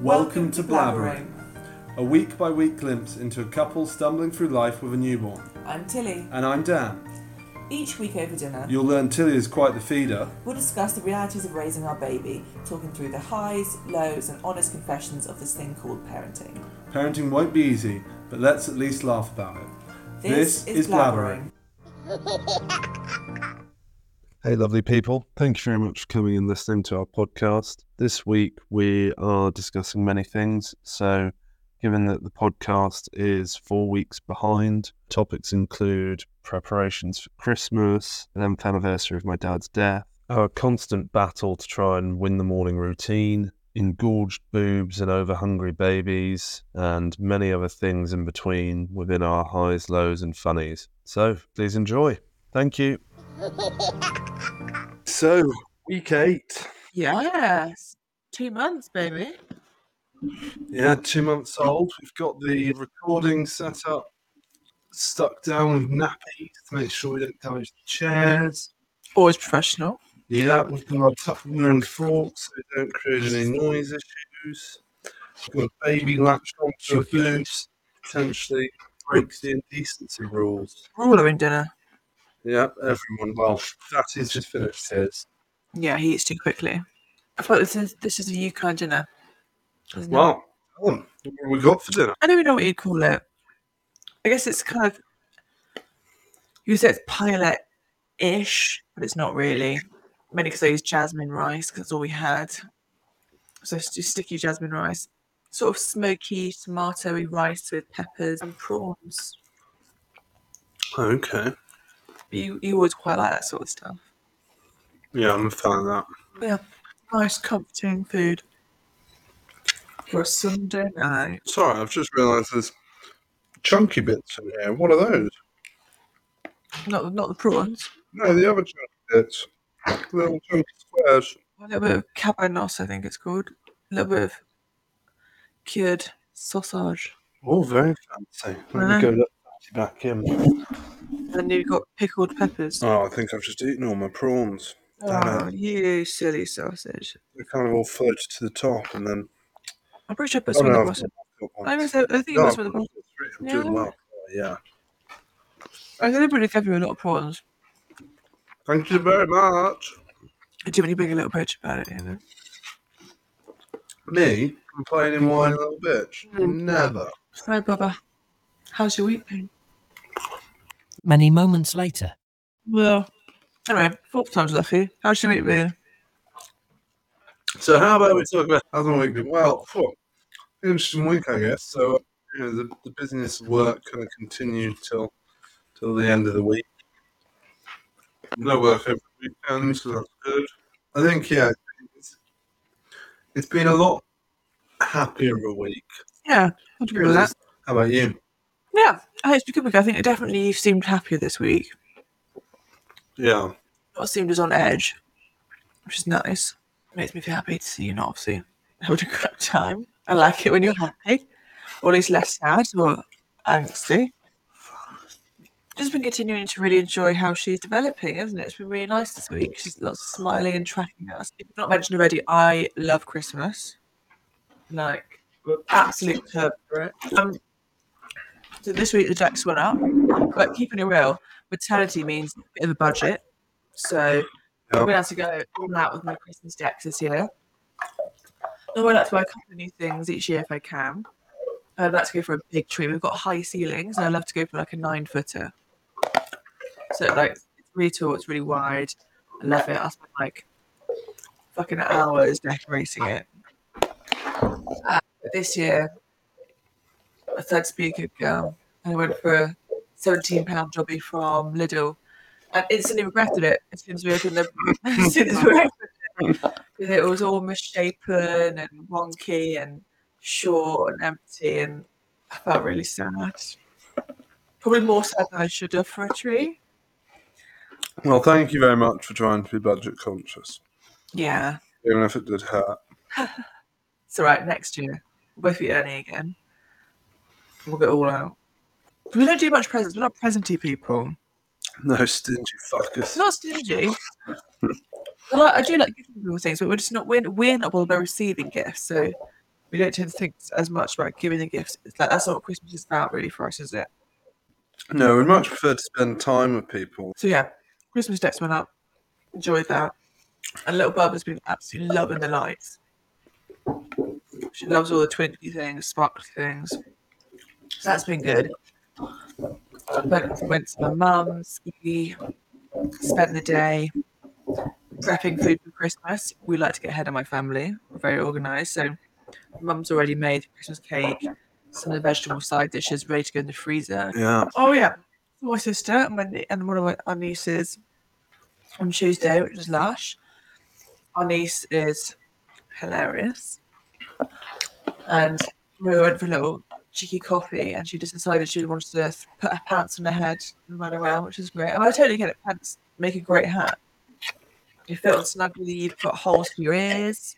Welcome to Blabbering, a week by week glimpse into a couple stumbling through life with a newborn. I'm Tilly. And I'm Dan. Each week over dinner, You'll learn Tilly is quite the feeder. we'll discuss the realities of raising our baby, talking through the highs, lows, and honest confessions of this thing called parenting. Parenting won't be easy, but let's at least laugh about it. This is Blabbering. Hey, lovely people. Thank you very much for coming and listening to our podcast. This week, we are discussing many things. So, given that the podcast is four weeks behind, topics include preparations for Christmas, the 11th anniversary of my dad's death, our constant battle to try and win the morning routine, engorged boobs and over hungry babies, and many other things in between within our highs, lows, and funnies. So, please enjoy. Thank you. So, week eight. Yes. Two months, baby. Yeah, two months old. We've got the recording set up, stuck down with nappies to make sure we don't damage the chairs. Always professional. Yeah, we've got our Tupperware and forks so we don't create any noise issues. We've got a baby latched onto a food, potentially breaks the indecency rules. We're all having dinner. Yeah, everyone. Well, Fatty's just finished his. Yeah, he eats too quickly. I thought this is this is a Yukon dinner. Well, tell 'em what have we got for dinner? I don't even know what you'd call it. I guess it's kind of you say it's pilot-ish, but it's not really. Mainly because I use jasmine rice because that's all we had. So it's just sticky jasmine rice, sort of smoky tomatoey rice with peppers and prawns. Okay. You you always quite like that sort of stuff. Yeah, I'm a fan of that. Yeah, nice comforting food for a Sunday night. Sorry, I've just realised there's chunky bits in here. What are those? Not not the prawns. No, the other chunky bits. Little chunky squares. A little bit of cabanos, I think it's called. A little bit of cured sausage. Oh, very fancy. Let me go look back in. And then you've got pickled peppers. Oh, I think I've just eaten all my prawns. Oh, you silly sausage. They kind of all floated to the top and then. I'm pretty sure I put Oh, some no, at the bottom. I, I think it No, was with the bottom. I'm Yeah. doing well. Yeah. I deliberately gave you a lot of prawns. Thank you very much. Do when you bring a little bitch about it, you know. Me complaining, whiny little bitch. Mm. Never. Hi, Bubba. How's your week been? Many moments later. Well, anyway, fourth time's lucky. How's your week been? So how about we talk about how's my week been? Well, phew, interesting week, I guess. So you know, the, the business work kind of continued till till the end of the week. No work over the weekend, so that's good. I think yeah, it's, it's been a lot happier a week. Yeah, I'd agree with that. How about you? Yeah, I think it's been good week. I think definitely you seemed happier this week. Yeah, Not seemed as on edge, which is nice. Makes me feel happy to see you not obviously having a great time. I like it when you're happy, or at least less sad or angsty. Just been continuing to really enjoy how she's developing, hasn't it? It's been really nice this week. She's lots of smiling and tracking us. If not mentioned already, I love Christmas. Like, absolute curb for it. Um, so this week the decks went up, but keeping it real, maternity means a bit of a budget. So. I'm gonna have to go all out with my Christmas decks this year. I like to buy a couple of new things each year if I can. I'd like to go for a big tree. We've got high ceilings, and I love to go for like a nine footer. So like it's really tall, it's really wide. I love it. I spent like fucking hours decorating it. Uh, but this year, I decided to be girl, and I went for a seventeen pound jobby from Lidl, and instantly regretted it as soon as we opened the as soon as we opened it. It was all misshapen and wonky and short and empty, and I felt really sad. Probably more sad than I should have for a tree. Well, thank you very much for trying to be budget conscious, Yeah, even if it did hurt. it's all right. Next year, we'll be earning again. We'll get all out. We don't do much presents. We're not presenty people. No stingy fuckers. Not stingy. I, like, I do like giving people things, but we're just not. We're, we're not bothered by receiving gifts. So we don't tend to think as much about giving the gifts. It's like that's not what Christmas is about, really, for us, is it? No, we'd much prefer to spend time with people. So yeah, Christmas decks went up. Enjoyed that. And little Bub has been absolutely loving the lights. She loves all the twinkly things, sparkly things. So that's been good. Went, went to my mum's, we spent the day prepping food for Christmas. We like to get ahead of my family. We're very organised. So mum's already made Christmas cake, some of the vegetable side dishes ready to go in the freezer. Yeah. Oh yeah, my sister and, my, and one of my, our nieces on Tuesday, which was Lush. Our niece is hilarious, and we went for a little cheeky coffee, and she just decided she wanted to put her pants on her head and run around, which is great. And I totally get it. Pants make a great hat. You fit on snugly. You've got holes for your ears.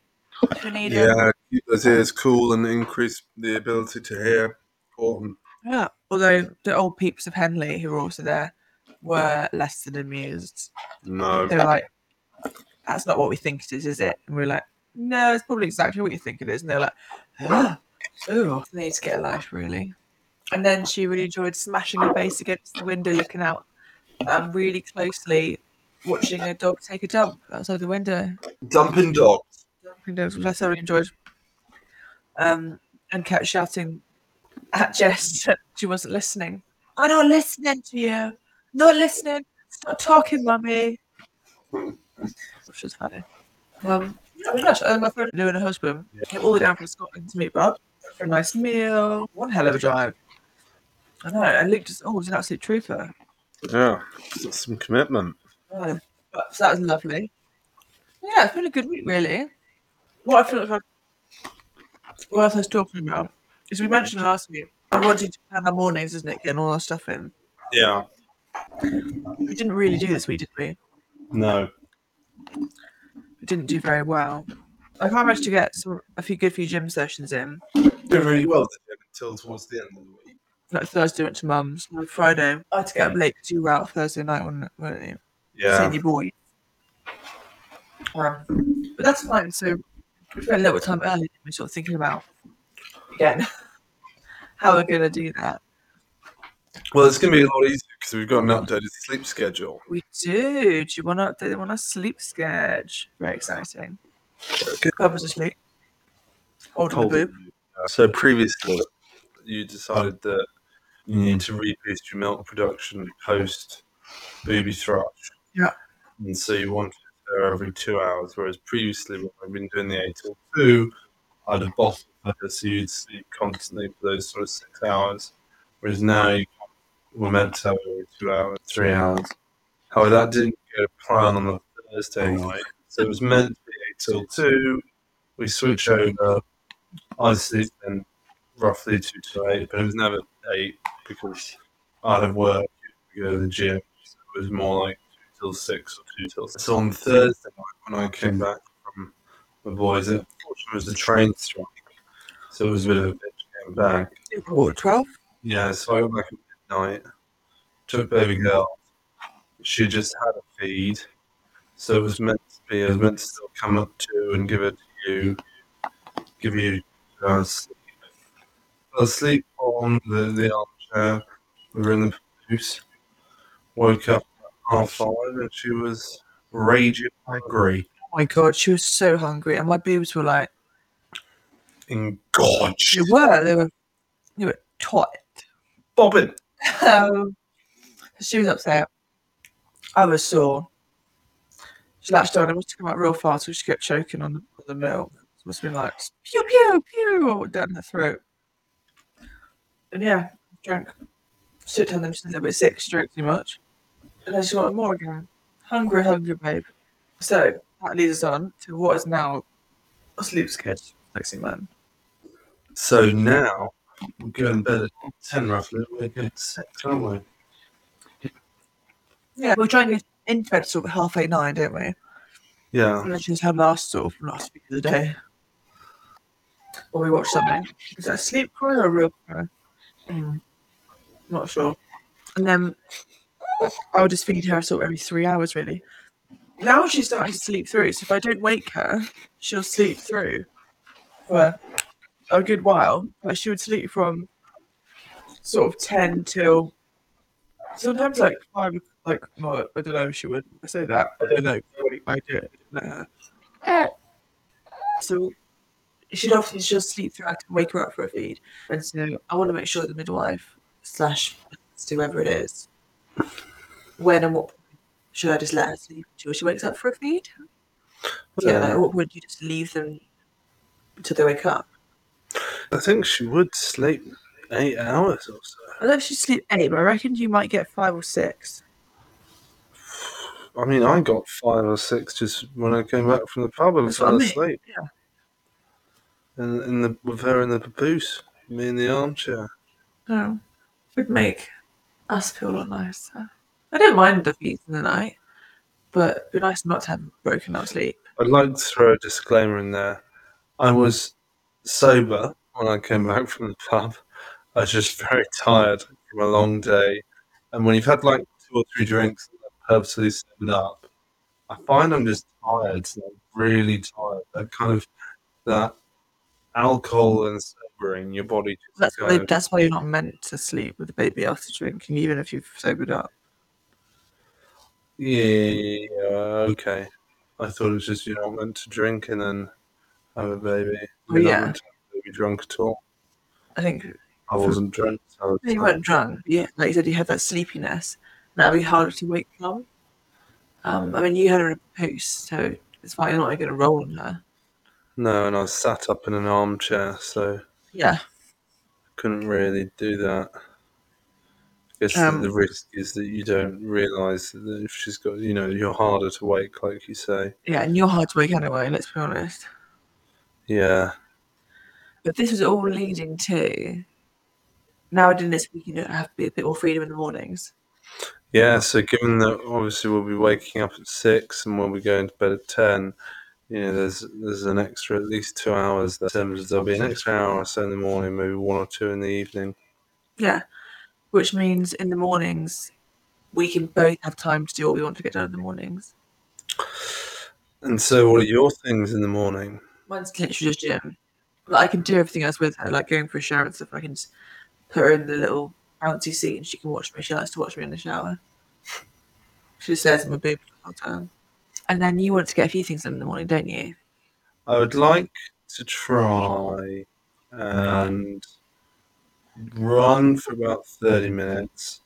If you need 'em. Yeah, keep those ears cool and increase the ability to hear. Important. Yeah. Although the old peeps of Henley, who were also there, were less than amused. No. They were like, "That's not what we think it is, is it?" And we are like, "No, it's probably exactly what you think it is." And they were like, "Ah, "Oh, they need to get a life, really." And then she really enjoyed smashing her face against the window, looking out um, really closely, watching a dog take a dump outside the window. Dumping dogs. Windows, which I thoroughly enjoyed. Um, and kept shouting at Jess that she wasn't listening. I'm not listening to you. Not listening. Stop talking, mummy. Which was funny. Um, yeah, it was nice. Uh, my friend Lou and her husband came all the way down from Scotland to meet Bob for a nice meal. One hell of a drive. I know. And Luke just, oh, he's an absolute trooper. Yeah. That's some commitment. Oh, but- so that was lovely. Yeah, it's been a good week, really. What I feel like I, what I was talking about is we mentioned last week I wanted to plan our mornings, isn't it? Getting all our stuff in. Yeah. We didn't really do this week, did we? No. We didn't do very well. I managed to get some, a few good few gym sessions in. Did really well until towards the end of the week. Like Thursday went to mum's. On Friday, I had to get up late because you were out Thursday night, weren't weren't you? Yeah. Seeing your boy. Um, but that's fine. So we spent a little time early. We're sort of thinking about again how we're going to do that. Well, it's going to be a lot easier because we've got an updated sleep schedule. We do. Do you want to update them on our sleep schedule? Very exciting. Good. Bubba's asleep. Holding the boob. So previously, you decided that you need to reboost your milk production post booby thrush. Yeah. And so you wanted her every two hours, whereas previously when I've been doing the eight till two, I'd have bottled her so you'd sleep constantly for those sort of six hours. Whereas now you we're meant to have every two hours, three hours. However, that didn't go to plan on the Thursday night. So it was meant to be eight till two. We switch over. I sleep then roughly two to eight, but it was never eight because I'd have worked to go to the gym. So it was more like two till six or two till six. So on Thursday night when I came back from my boys, it was the train strike. So it was a bit of a bitch getting back. What, 12? Yeah, so I got back at midnight, took baby girl. She just had a feed, so it was meant to be. I was meant to still come up to and give it to you, give you sleep. I was asleep on the, the armchair. We were in the papoose. Woke up at half five and she was raging hungry. Oh my god, she was so hungry, and my boobs were like, Engorged. they were, they were, they were taut. Bobbing. Um, she was upset. I was sore. She latched on. It must have come out real fast, so she kept choking on the, on the milk. It must have been like pew pew pew down her throat. And yeah, drank. Sit down them. She's a bit sick. She drank too much, and then she wanted more again. Hungry, hungry, babe. So that leads us on to what is now a sleep sketch, sexy man. So now we're going to bed at 10 roughly. We're going to six, aren't we? Yeah, we're trying to get into bed sort of half eight nine, don't we? Yeah. And then she was her last sort of last week of the day. Or we watched something. Is that a sleep cry or a real cry? Mm, not sure. And then I would just feed her sort of every three hours really. Now she's starting to sleep through, so if I don't wake her, she'll sleep through for a good while, but she would sleep from sort of ten till sometimes like five. Like, well, I don't know if she would. I say that. I don't know. I do it. No. So she'd often just sleep through. I could wake her up for a feed, and so I want to make sure the midwife slash whoever it is, when and what should I just let her sleep until she wakes up for a feed? Yeah, like, what would you just leave them until they wake up? I think she would sleep eight hours or so. I don't know if she sleep eight, but I reckon you might get five or six. I mean, I got five or six just when I came back from the pub and That's what I fell mean, asleep. yeah. And in the with her in the papoose, me in the armchair. No, would make us feel a lot nicer. I don't mind the feeds in the night, but it'd be nice not to have broken up sleep. I'd like to throw a disclaimer in there. I mm-hmm. was sober when I came back from the pub. I was just very tired from a long day. And when you've had like two or three drinks and purposely sobered up, I find I'm just tired, like really tired. That kind of that alcohol and sobering, your body That's why, that's why you're not meant to sleep with a baby after drinking, even if you've sobered up. yeah, okay. I thought it was just you're not meant to drink and then have a baby. Oh, You're not yeah. meant to baby drunk at all. I think I wasn't drunk. So you weren't drunk. Yeah, like you said, you had that sleepiness. And that'd be harder to wake from. Um, I mean, you had her in a post, so it's fine. You're not going to roll on her. No, and I was sat up in an armchair, so Yeah, couldn't really do that. I guess the- Um, the risk is that you don't realise that if she's got, you know, you're harder to wake, like you say. yeah, and you're hard to wake anyway. Let's be honest. Yeah, But this was all leading to now doing this week, you know, have to be a bit more freedom in the mornings. yeah. So given that obviously we'll be waking up at six and we'll be going to bed at ten, you know, there's there's an extra at least two hours. There. There'll be an extra hour or so in the morning, maybe one or two in the evening. Yeah, which means in the mornings we can both have time to do what we want to get done in the mornings. And so, what are your things in the morning? Mine's literally just gym. Like, I can do everything else with her, like going for a shower and stuff. I can just put her in the little bouncy seat and she can watch me. She likes to watch me in the shower. She just stares at my boob the whole time. And then you want to get a few things done in the morning, don't you? I would like to try and run for about 30 minutes,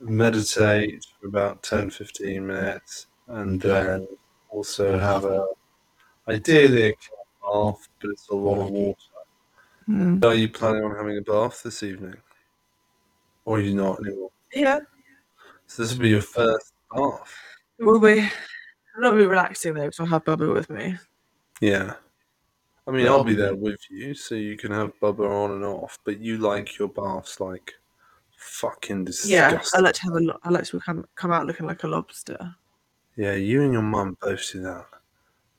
meditate for about 10 15 minutes, and then also have a ideally a bath, but it's a lot of water. Hmm. Are you planning on having a bath this evening? Or are you not anymore? Yeah. So, this will be your first bath. It will be. I'm not be relaxing though, because I'll have Bubba with me. Yeah. I mean, I'll be there with you, so you can have Bubba on and off, but you like your baths like fucking Yeah, disgusting. Yeah i like to have a. lo- I like to come come out looking like a lobster. Yeah, you and your mum both do that.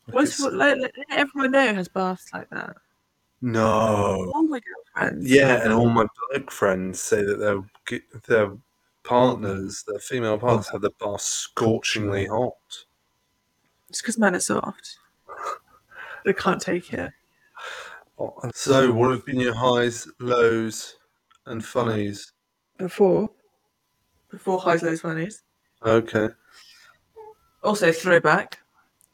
Like What's what, like, like, everyone know has baths like that. No. All my girlfriends. Yeah, and all my bloke friends say that their their partners, their female partners, have the bath scorchingly hot. It's because men are soft. They can't take it. So, what have been your highs, lows, and funnies? Before. Before highs, lows, funnies. Okay. Also, throwback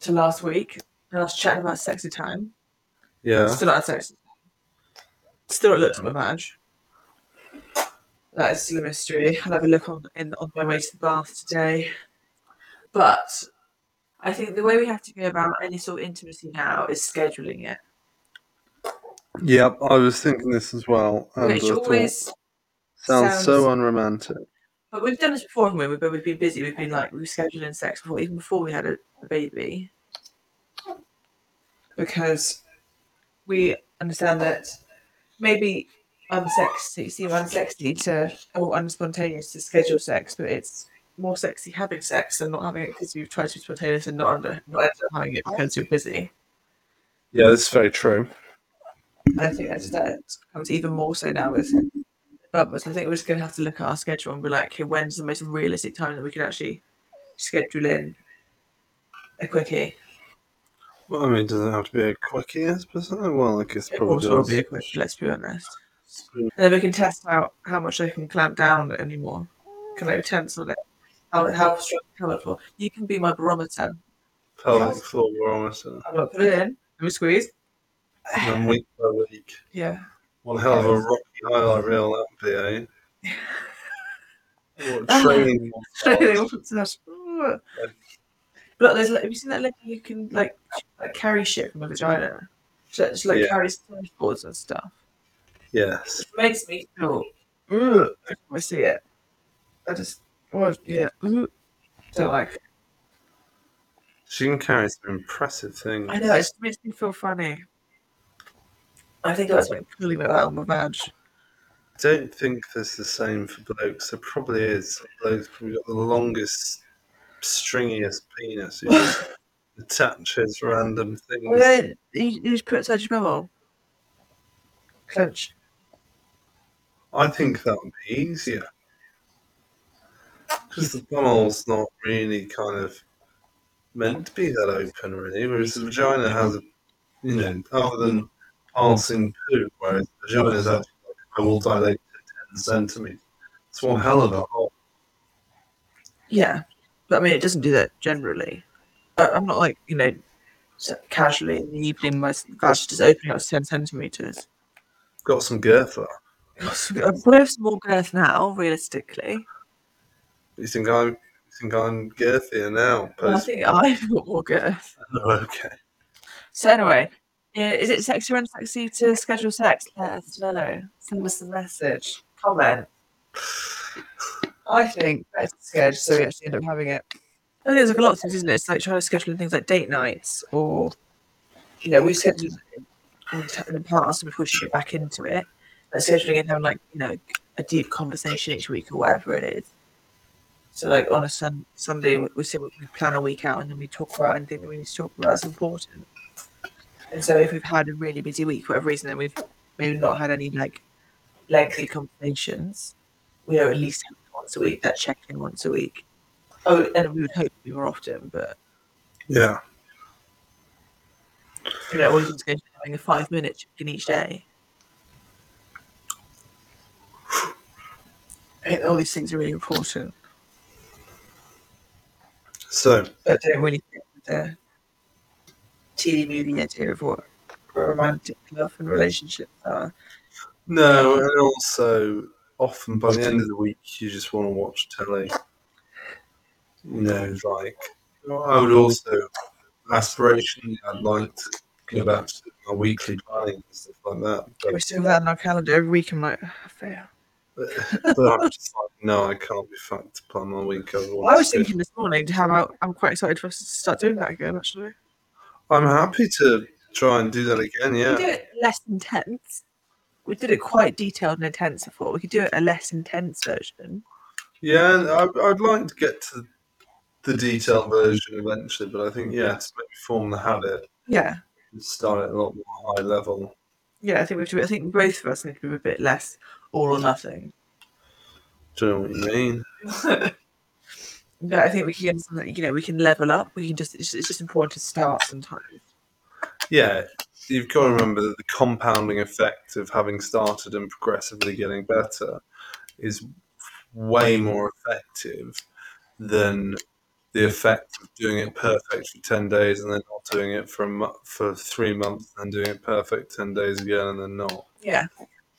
to last week. And I was chatting about sexy time. Yeah. Still not had sex. Still not looked at my badge. That is still a mystery. I'll have a look on in on my way to the bath today. But I think the way we have to go about any sort of intimacy now is scheduling it. Yep, I was thinking this as well. And Which always sounds, sounds- so unromantic. but we've done this before, haven't we? But we've been busy. We've been like we've scheduled in sex before, even before we had a, a baby. Because we understand that maybe unsexy seem unsexy to or unspontaneous to schedule sex, but it's more sexy having sex than not having it because you've tried to be spontaneous and not under not end up having it because you're busy. Yeah, that's very true. And I think that's that becomes even more so now with Bubba. I think we're just gonna have to look at our schedule and be like, okay, when's the most realistic time that we can actually schedule in a quickie? Well, I mean, does it have to be a quickie, I suppose? Well, I guess It probably does. be a quick, let's be honest. And then we can test out how much I can clamp down anymore. Can I tense tensile it? How, how strong it for? You can be my barometer. Pelvic floor barometer. I'm going to put it in. Let me squeeze. And then week by week. Yeah. One hell of a rocky highlight reel that would be, eh? What training training. but there's like, have you seen that lady who can like, like carry shit from a vagina? She just like Yeah. carries surfboards and stuff. Yes. It makes me feel ugh, I see it. I just oh yeah. Mm-hmm. So like it. She can carry some impressive things. I know, it just makes me feel funny. I think that's like pulling it out of my badge. I don't think there's the same for blokes. There probably is. Blokes probably got the longest, stringiest penis. Who just attaches random things. Well, then you, you just put it inside your bubble. Clench. I think that would be easier. Because the bumhole's not really kind of meant to be that open, really. Whereas the vagina has, a, you know, other than passing poo, whereas the vagina is actually like a hole dilated to 10 centimetres. It's one hell of a hole. Yeah, but I mean, it doesn't do that generally. I, I'm not like you know, casually in the evening, my vag's just opening up to ten centimeters. Got some girth there. I've some more girth now, realistically. You think I'm, you think I'm girthier now? I think I've got more girth. oh, okay. So anyway, yeah, is it sexy or unsexy to schedule sex? Let us know. Send us a message. Comment. I think better schedule so we actually end up having it. I think there's like a lot of things, isn't it? It's like trying to schedule things like date nights or, you know, we've scheduled in the past and we're it back into it. But scheduling and having like, you know, a deep conversation each week or whatever it is. So like on a sun- Sunday, we, we say we plan a week out and then we talk about anything that we need to talk about that's important. And so if we've had a really busy week for whatever reason then we've maybe not had any like lengthy conversations, we know at least once a week, that check in once a week. Oh, and we would hope to be more often, but Yeah. you know, we're just going to be having a five minute check in each day. I think all these things are really important, So, I don't really with the TV movie idea of what romantic love and relationships are. no, and also often by the end of the week, you just want to watch telly. You know, like, I would also, aspirationally, I'd like to go back to my weekly planning and stuff like that. we still have that in our calendar every week. I'm like, "Ah, fair. but I'm just like, no, I can't be fucked to plan my week. Well, I was otherwise. thinking this morning to have out. I'm quite excited for us to start doing that again. Actually, I'm happy to try and do that again, we do yeah. it less intense. We did it quite detailed and intense before. We could do it a less intense version. Yeah, and I, I'd like to get to the detailed version eventually, but I think, yeah, to maybe form the habit, Yeah, start at a lot more high level. yeah. I think we have to. I think both of us need to be a bit less all or nothing. Do you know what you mean? Yeah, I think we can. You know, we can level up. We can just. It's, it's just important to start sometimes. Yeah, you've got to remember that the compounding effect of having started and progressively getting better is way more effective than the effect of doing it perfect for 10 days and then not doing it for a for three months and then doing it perfect 10 days again and then not. Yeah,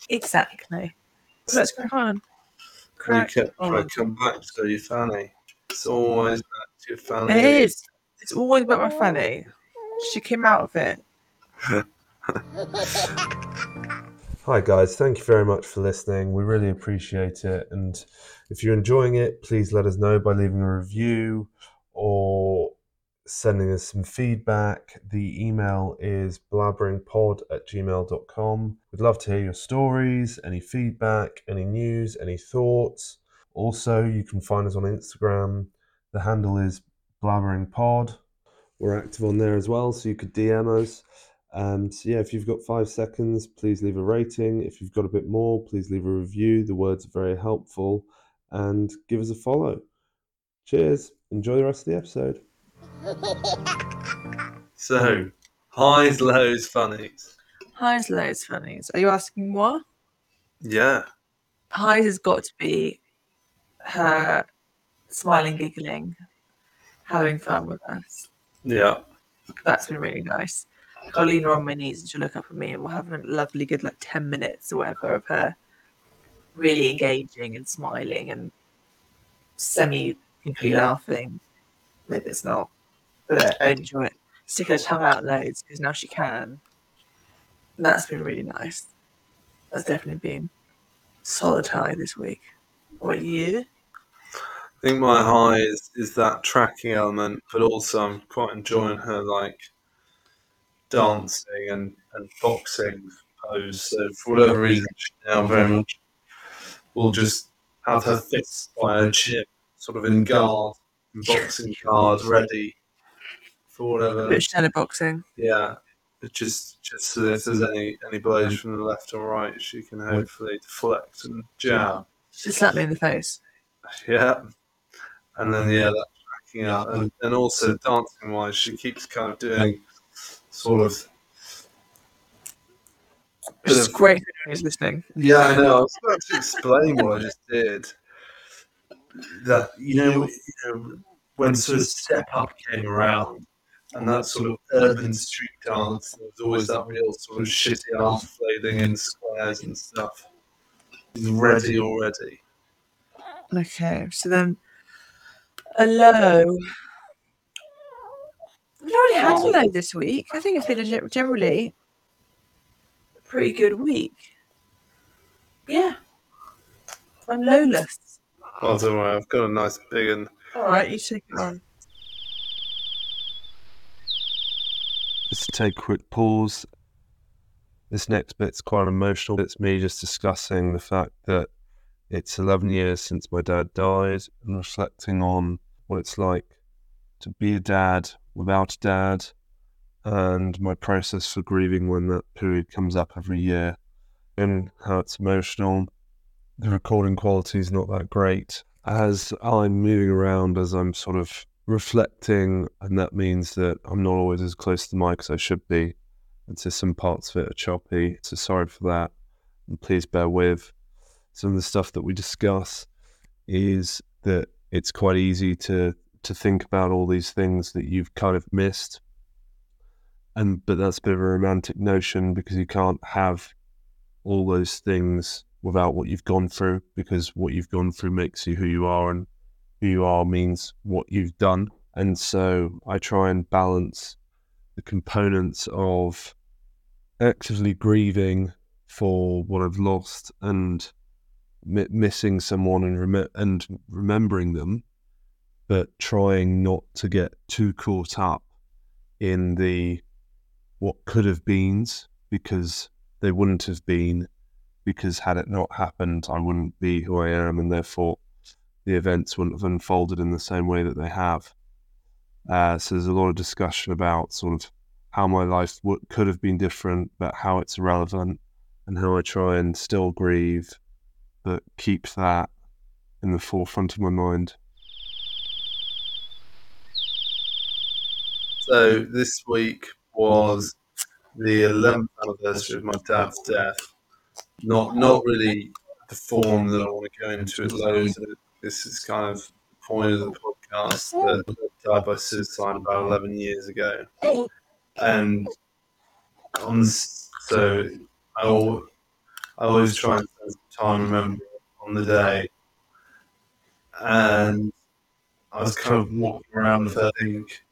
exactly. Let's crack on. You Crack kept trying on. to come back to your fanny. It's always back to your fanny. It is. It's always about my fanny. Oh. She came out of it. Hi, guys. Thank you very much for listening. We really appreciate it. And if you're enjoying it, please let us know by leaving a review or sending us some feedback. The email is blabberingpod at gmail.com. We'd love to hear your stories, any feedback, any news, any thoughts. Also, you can find us on Instagram. The handle is blabberingpod. We're active on there as well, so you could DM us. Um, so yeah, if you've got five seconds, please leave a rating. If you've got a bit more, please leave a review. The words are very helpful, and give us a follow. Cheers. Enjoy the rest of the episode. So, Highs, lows, funnies. Highs, lows, funnies. Are you asking what? Yeah. Highs has got to be her smiling, giggling, having fun with us. Yeah. That's been really nice. I'll lean her on my knees and she'll look up at me and we'll have a lovely good like 10 minutes or whatever of her really engaging and smiling and semi laughing. Maybe it's not. But enjoy it. Stick her tongue out loads because now she can. That's been really nice. That's definitely been solid high this week. What are you? I think my high is, is that tracking element, but also I'm quite enjoying her like dancing and, and boxing pose. So for whatever reason, she now very much will just have her fists by her chin, sort of in guard, in boxing guard, ready for whatever. Shadow boxing. Yeah, just just so if there's any any blows from the left or right, she can hopefully deflect and jab. She slapped me in the face. Yeah, and then yeah, that tracking out, and, and also dancing wise, she keeps kind of doing sort of. Which is great anyone's listening. Yeah, I know. I was about to explain what I just did. That you know, you know when sort of step up came around, and that sort of urban street dance, there was always that real sort of shitty arm flailing in squares and stuff. He's ready already. Okay, so then a low. I've already had a low this week. I think it's been generally a pretty good week. Yeah, I'm lowless. Oh, don't worry, I've got a nice big and All right, you take it on. Let's take a quick pause. This next bit's quite emotional. It's me just discussing the fact that it's 11 years since my dad died and reflecting on what it's like to be a dad without a dad and my process for grieving when that period comes up every year and how it's emotional. The recording quality is not that great. As I'm moving around, as I'm sort of reflecting, and that means that I'm not always as close to the mic as I should be. And so some parts of it are choppy. So sorry for that. And please bear with. Some of the stuff that we discuss is that it's quite easy to to think about all these things that you've kind of missed. And but that's a bit of a romantic notion because you can't have all those things without what you've gone through because what you've gone through makes you who you are and who you are means what you've done. And so I try and balance the components of actively grieving for what I've lost and mi- missing someone and, rem- and remembering them, but trying not to get too caught up in the what could have beens because they wouldn't have been because had it not happened I wouldn't be who I am and therefore the events wouldn't have unfolded in the same way that they have. Uh, so there's a lot of discussion about sort of how my life w- could have been different, but how it's relevant and how I try and still grieve, but keep that in the forefront of my mind. So this week was the 11th anniversary of my dad's death. Not not really the form that I want to go into it loads. This is kind of the point of the podcast that died by suicide about 11 years ago. And on this, so I, al- I always try and spend some time remembering on the day. And I was kind of walking around with that think,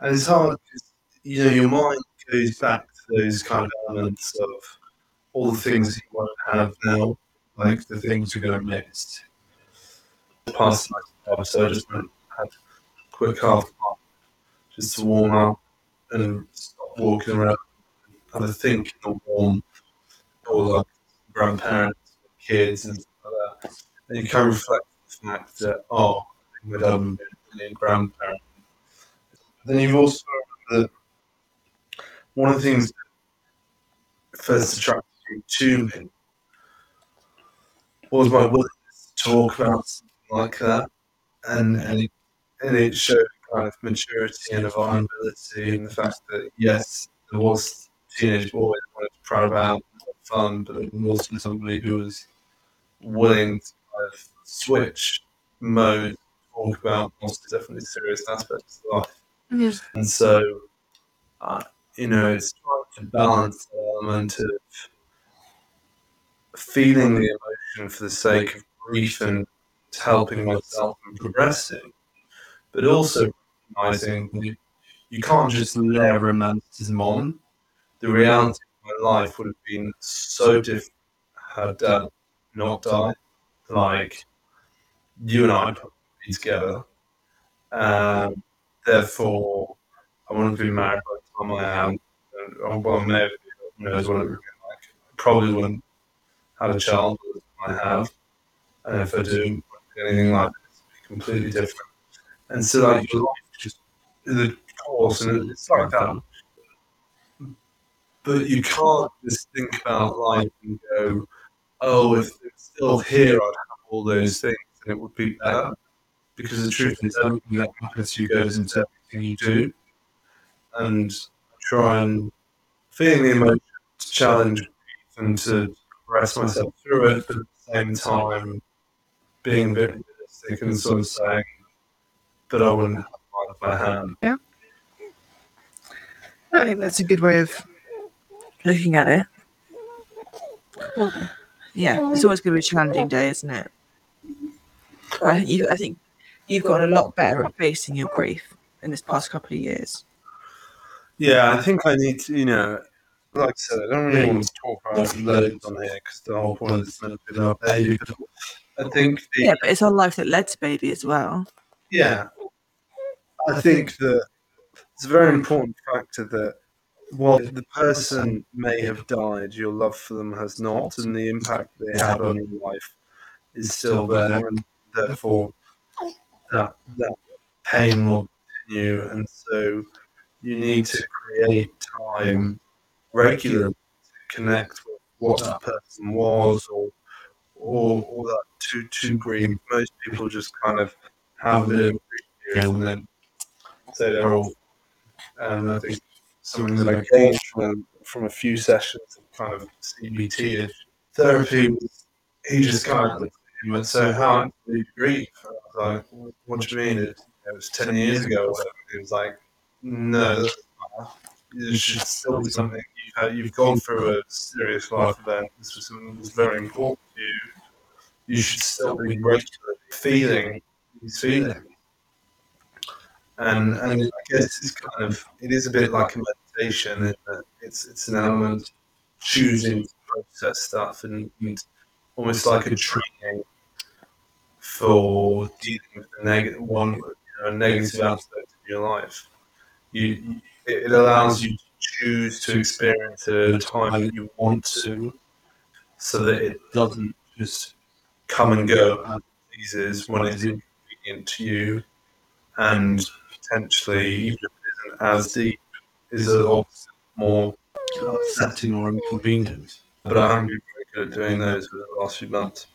and it's hard because, you know, your mind goes back to those kind of elements of all the things you won't have now, like the things you're going to miss past the so I just went had a quick half just to warm up and stop walking around, And a think in the warm, or like grandparents, kids, and stuff like that. And you can reflect the fact that, oh, I my dad would be a grandparent. Then you've also that one of the things that first attracted you to me was my willingness to talk about like that, and and it, and it showed kind of maturity and a vulnerability, and the fact that yes, there was a teenage boy that wanted to proud about fun, but there was also somebody who was willing to kind of switch mode, talk about most definitely serious aspects of life. Yes. And so, uh, you know, it's trying to balance the element of feeling the emotion for the sake of grief and helping myself and progressing, but also recognizing you, can't just layer romanticism on. The reality of my life would have been so different had Dad not died. Like, you and I put be together. Um, therefore, I wouldn't been married by the time I am. And, well, maybe, who knows what it would been like. Probably wouldn't have a child I have. And if I do, be anything like it'd completely different. And so, like, your life just, the course, and it's like that. But you can't just think about life and go, oh, if it's still here, I'd have all those things and it would be better. Because the truth is, everything that happens to you goes into everything you do. And try and feeling the emotion to challenge and to press myself through it, but at the same time, being a bit realistic and sort of saying that I wouldn't have it by hand. Yeah. I think that's a good way of looking at it. Yeah, it's always going to be a challenging day, isn't it? I, think you, I think you've gotten a lot better at facing your grief in this past couple of years. Yeah, I think I need to, you know, like I said, I don't really want to talk about loads on here because the whole point is meant to be about baby. But I think the, Yeah, but it's our life that led to baby as well. yeah, I think that it's a very important factor that while the person may have died, your love for them has not, and the impact they had on your life is still there, and therefore that that pain will continue, and so you need to create time regularly to connect with what that person was, or or, or that to to grieve. Most people just kind of have of grief and then say they're all. And I think something that I gained from from a few sessions of kind of CBT therapy was he just kind of him and said, "How do you grieve?" I was like, "What do you mean? It, it was ten years ago." Or whatever. He was like, "No. It should still be something you've had, you've gone through a serious life event. This was something that was very important to you. You should still be regularly feeling these feelings." And and I guess it's kind of it is a bit like a meditation. It's it's an element choosing to process stuff and, and almost like a training for dealing with the negative one you know, negative aspect of your life. You, it allows you to choose to experience a time that you want to, so that it doesn't just come and go as it pleases when it's inconvenient to you, and potentially even if it isn't as deep, is more upsetting or inconvenient. But I haven't been very good at doing those for the last few months.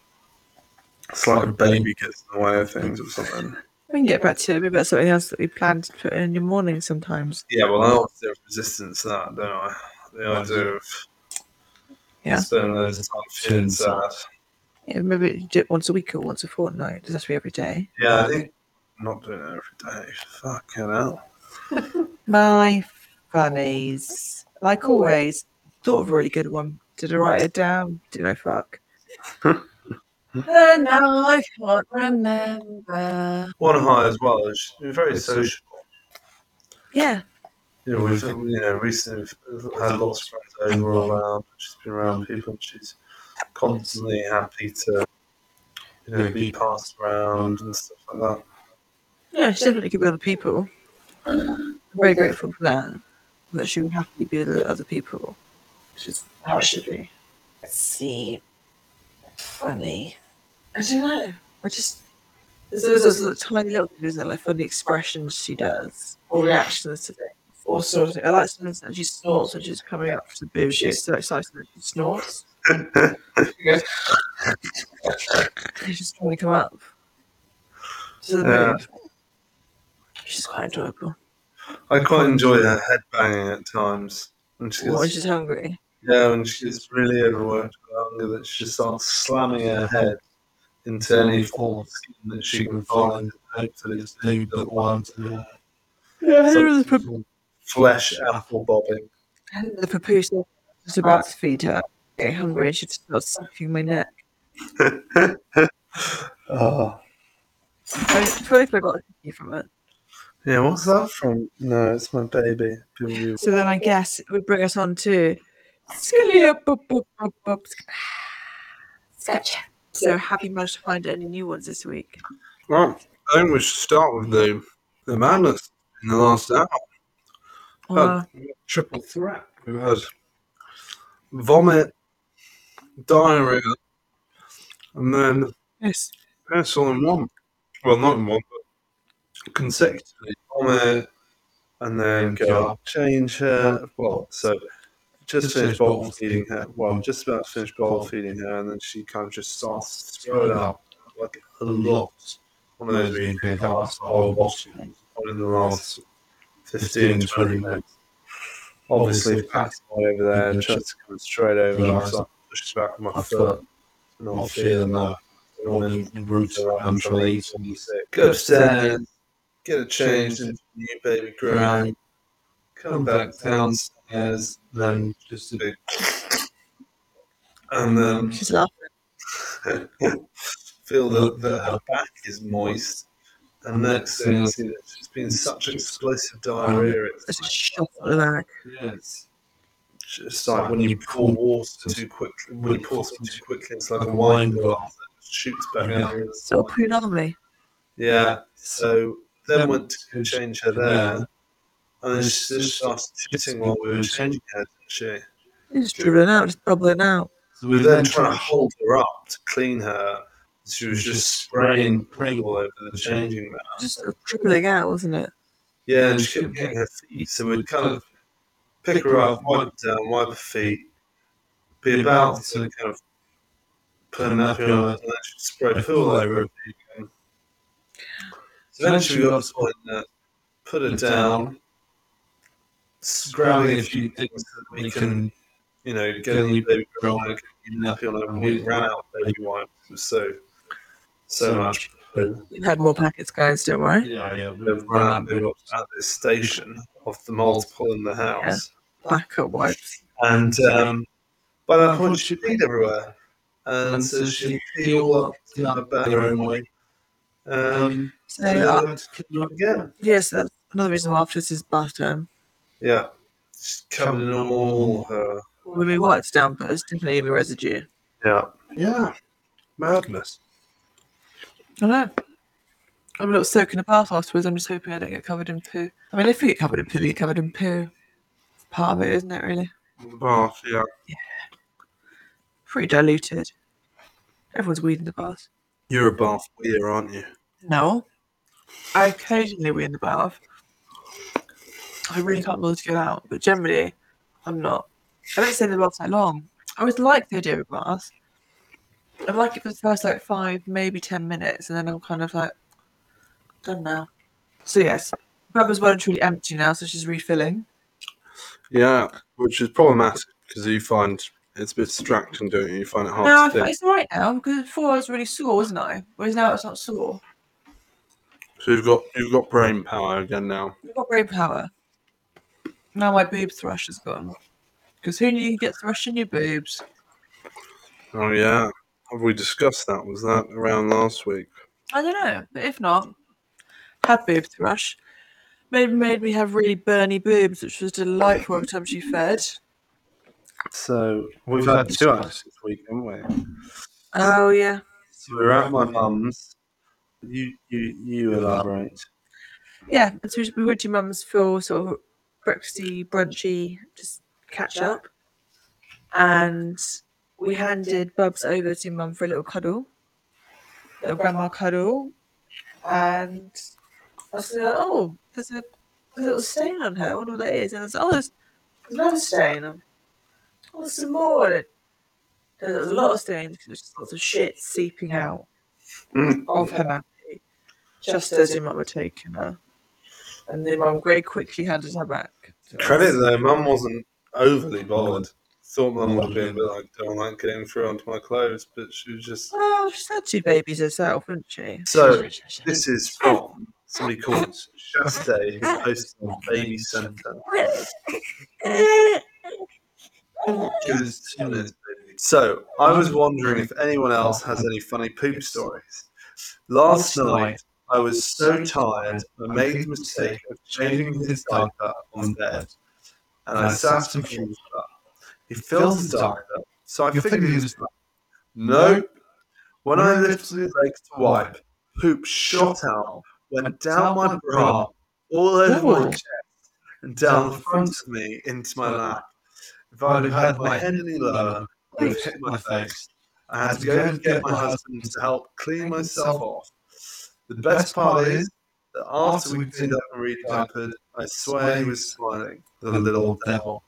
It's like a baby gets in the way of things or something. We can get back to it. Maybe that's something else that we plan to put in your morning sometimes. Yeah, well, I obviously have resistance to that, don't I? The idea of Yeah. spending loads of time feeling sad. Yeah, maybe do it once a week or once a fortnight. Does that have to be every day. Yeah, I think I'm not doing it every day. Fucking hell. My funnies. Like always, thought of a really good one. Did I write it down? Did I fuck? and now I can't remember. One high as well. She's very sociable. Yeah. You know, we've you know recently had lots of friends over around. She's been around people, and she's constantly happy to you know be passed around and stuff like that. Yeah, she's definitely good with other people. I'm very grateful for that. That she would happily be with other people. Which is how it should be. Let's see. Funny. I don't know. I just there's those, those little tiny little things that like funny expressions she does or reactions to things. Or thing. I like sometimes that she snorts when she's coming up to the boob. She's so excited that she snorts. She goes, She's just trying to come up. To the Yeah. boob. She's quite enjoyable. I quite enjoy her head banging at times. When she When she's hungry. yeah, when she's really overworked with hunger, that she starts slamming her head into any form of skin that she can find. Hopefully, it's food that wants to Yeah, So- the, pro- flesh apple bobbing. the proposal was about to feed her. Getting hungry, and she just starts sucking my neck. Oh, I totally forgot the cookie from it. yeah. What's that from? No, it's my baby. So then I guess it would bring us on to. Sketch. So have you managed to find any new ones this week? Well, I think we should start with the the madness in the last hour. Uh, triple threat. We've had vomit, diarrhea, and then yes. piss all in one. Well, not in one, but consecutively. Vomit, and then go up, change her. Well, so just finished bottle feeding her. Well, just about finished bottle feeding her, and then she kind of just starts throwing throw up like a lot. One of those where you can tell that's the whole bottle in the last 15, 20 minutes. Obviously, Pat's all over there and tries to come straight over. and I start pushes back with my foot. Not feeling that. And then roots around trying to eat on the sick. Go upstairs, get a change into new baby ground, come back downstairs, then just a big. And then She's laughing. feel that, that her uh, back is moist. And that's thing I see that she's been such explosive diarrhea. There's It's a shot at the back. it's just like when you pour water too quickly, when you pour something too quickly, it's like a wine glass that shoots back out. So side. pretty normally. Yeah. So then went to change her there, and then she just started titting while we were changing her, didn't she? Just dribbling out, just bubbling out. So we were then trying to hold her up to clean her. She was just spraying preg all over the changing mat. Just sort of dribbling out, wasn't it? Yeah, and she kept getting her feet. So we'd kind of pick her up, wipe her down, wipe her feet, be about to kind of put a nappy on her, and then she'd spray poo all over her again. So eventually we got to the point that put her down, s- grabbing a few things that we can, you know, get a new baby girl, get a new nappy on her, and we ran out of baby wipes. It was so, so much poo. You've had more packets, guys, don't worry. Yeah, yeah. We've run out of it at this station of the multiple in the house. Backup wipes. And um, by that point, she peed everywhere. And so she peed all up to her back her own way. Um, So, so uh, had to clean her yes, that's another reason why after this is bath time. Yeah. She's covered in all her. When we wiped down, but it's definitely going to residue. Yeah. Yeah. Madness. I know. I'm a little soak in a bath afterwards. I'm just hoping I don't get covered in poo. I mean, if we get covered in poo, we get covered in poo. It's part of it, isn't it, really? The bath, yeah. Yeah. Pretty diluted. Everyone's weed in the bath. You're a bath weir, aren't you? No. I occasionally wee in the bath. I really can't bother to get out, but generally, I'm not. I don't stay in the bath that long. I always like the idea of a bath. I like it for the first like five, maybe ten minutes, and then I'm kind of like, done now. So yes, Bubba's well and truly empty now, so she's refilling. Yeah, which is problematic because you find it's a bit distracting, don't you? You find it hard No, to think think. it's alright now because before I was really sore, wasn't I? Whereas now it's not sore. So you've got you've got brain power again now. You've got brain power. Now my boob thrush is gone. Because who knew you could get thrush in your boobs? Oh yeah. Have we discussed that? Was that around last week? I don't know, but if not, had boob thrush. Maybe made me have really burny boobs, which was delightful every time she fed. So we've had two actually this week, haven't we? Oh yeah. So we were at my mum's. You you you elaborate. Yeah, so we went to mum's for sort of breakfasty, brunchy, just catch up. And we handed Bubs over to mum for a little cuddle. Little grandma cuddle. And I like, oh, there's a, a little stain on her. I wonder what that is. And I like, oh, there's another stain. Oh, there's some more. And it- There was a lot of stains because there's lots of shit seeping out of her nappy. Just as your mum had taken her. And then mum very quickly handed her back. Credit though, Mum wasn't overly bothered. Thought Mum would have been a bit like, don't like getting through onto my clothes, but she was just. Well, she's had two babies herself, hasn't she? So this is from somebody called Shastay, who posted on Baby Centre. Give us two minutes, baby. So I was wondering if anyone else has any funny poop stories. Last night I was so tired I made the mistake of changing his diaper on bed, and I sat and thought about. He filled his diaper, so I figured he was. Nope. When I lifted his legs to wipe, poop shot out, went down my bra, all over my chest, and down the front of me into my lap. If I'd have had my head any lower, it would have hit my face. I had to go and get my husband to help clean myself off. The best part is that after we cleaned up and re-diapered, I swear he was smiling, the little devil.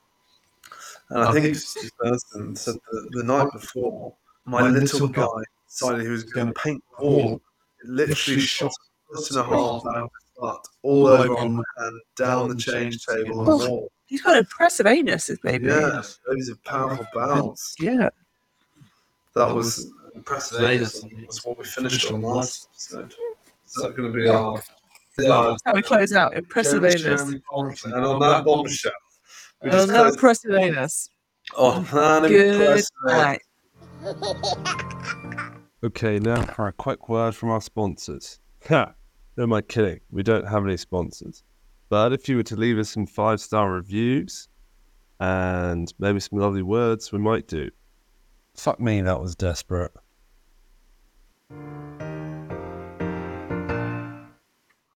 And I oh, think it's this person said that the night before, my little guy decided he was going to paint the wall. It literally shot a foot and a half out of his butt, all over on and down the change table and the wall. He's got impressive anus, this baby. Yeah, those are powerful bowels. Yeah. That was impressive. anus, and That's what we finished on last episode. Is that going to be our yeah, How we close out. Impressive Jeremy- anus. Jeremy And on that bombshell, we And just another close impressive oh, anus. on that Good night. Okay, now for a quick word from our sponsors. Ha! No, am I kidding? We don't have any sponsors. But if you were to leave us some five star reviews and maybe some lovely words, we might do. Fuck me, that was desperate.